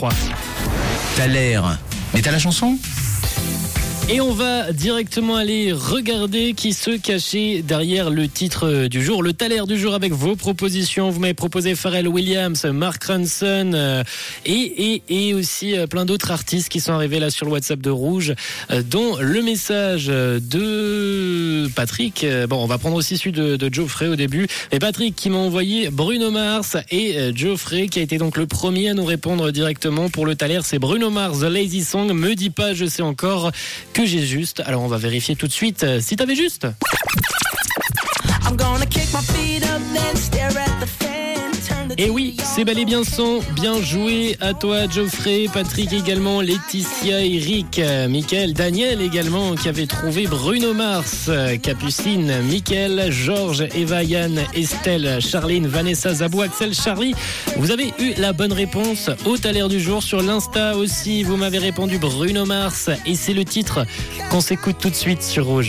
3. T'as l'air. Mais t'as la chanson? Et on va directement aller regarder qui se cachait derrière le titre du jour, le taler du jour avec vos propositions. Vous m'avez proposé Pharrell Williams, Mark Ronson euh, et, et, et aussi euh, plein d'autres artistes qui sont arrivés là sur le WhatsApp de Rouge, euh, dont le message de Patrick. Euh, Bon, on va prendre aussi celui de, de Geoffrey au début. Et Patrick qui m'a envoyé Bruno Mars et euh, Geoffrey qui a été donc le premier à nous répondre directement pour le taler. C'est Bruno Mars, The Lazy Song. Me dis pas, je sais encore j'ai juste. Alors on va vérifier tout de suite euh, si t'avais juste. Et Eh oui, c'est bel bien son. Bien joué à toi, Geoffrey, Patrick également, Laetitia, Eric, Mickaël, Daniel également, qui avait trouvé Bruno Mars, Capucine, Mickaël, Georges, Eva, Yann, Estelle, Charline, Vanessa, Zabou, Axel, Charlie. Vous avez eu la bonne réponse au taler du jour sur l'Insta aussi. Vous m'avez répondu Bruno Mars et c'est le titre qu'on s'écoute tout de suite sur Rouge.